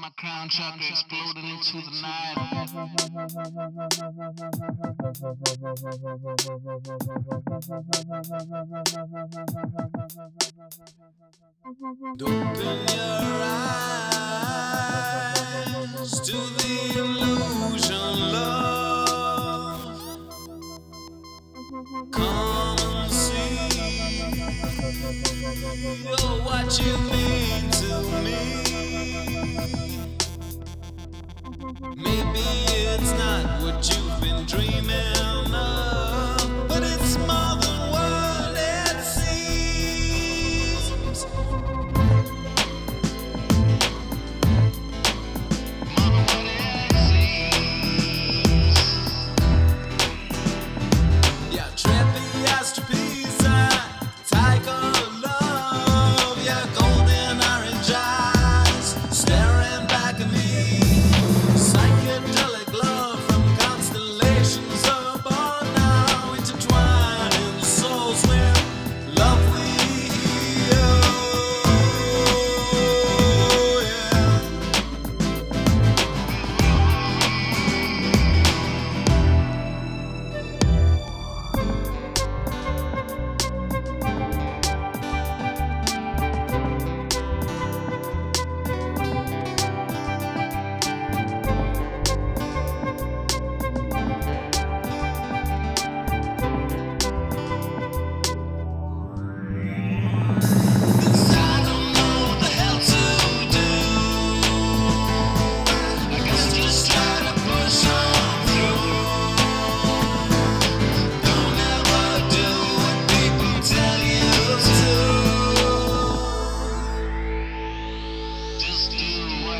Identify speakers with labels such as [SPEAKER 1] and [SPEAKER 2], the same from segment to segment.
[SPEAKER 1] My crown chakra exploding into the night.
[SPEAKER 2] Open your eyes to the illusion,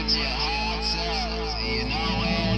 [SPEAKER 2] your. You know where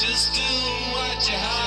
[SPEAKER 2] Just do what you have.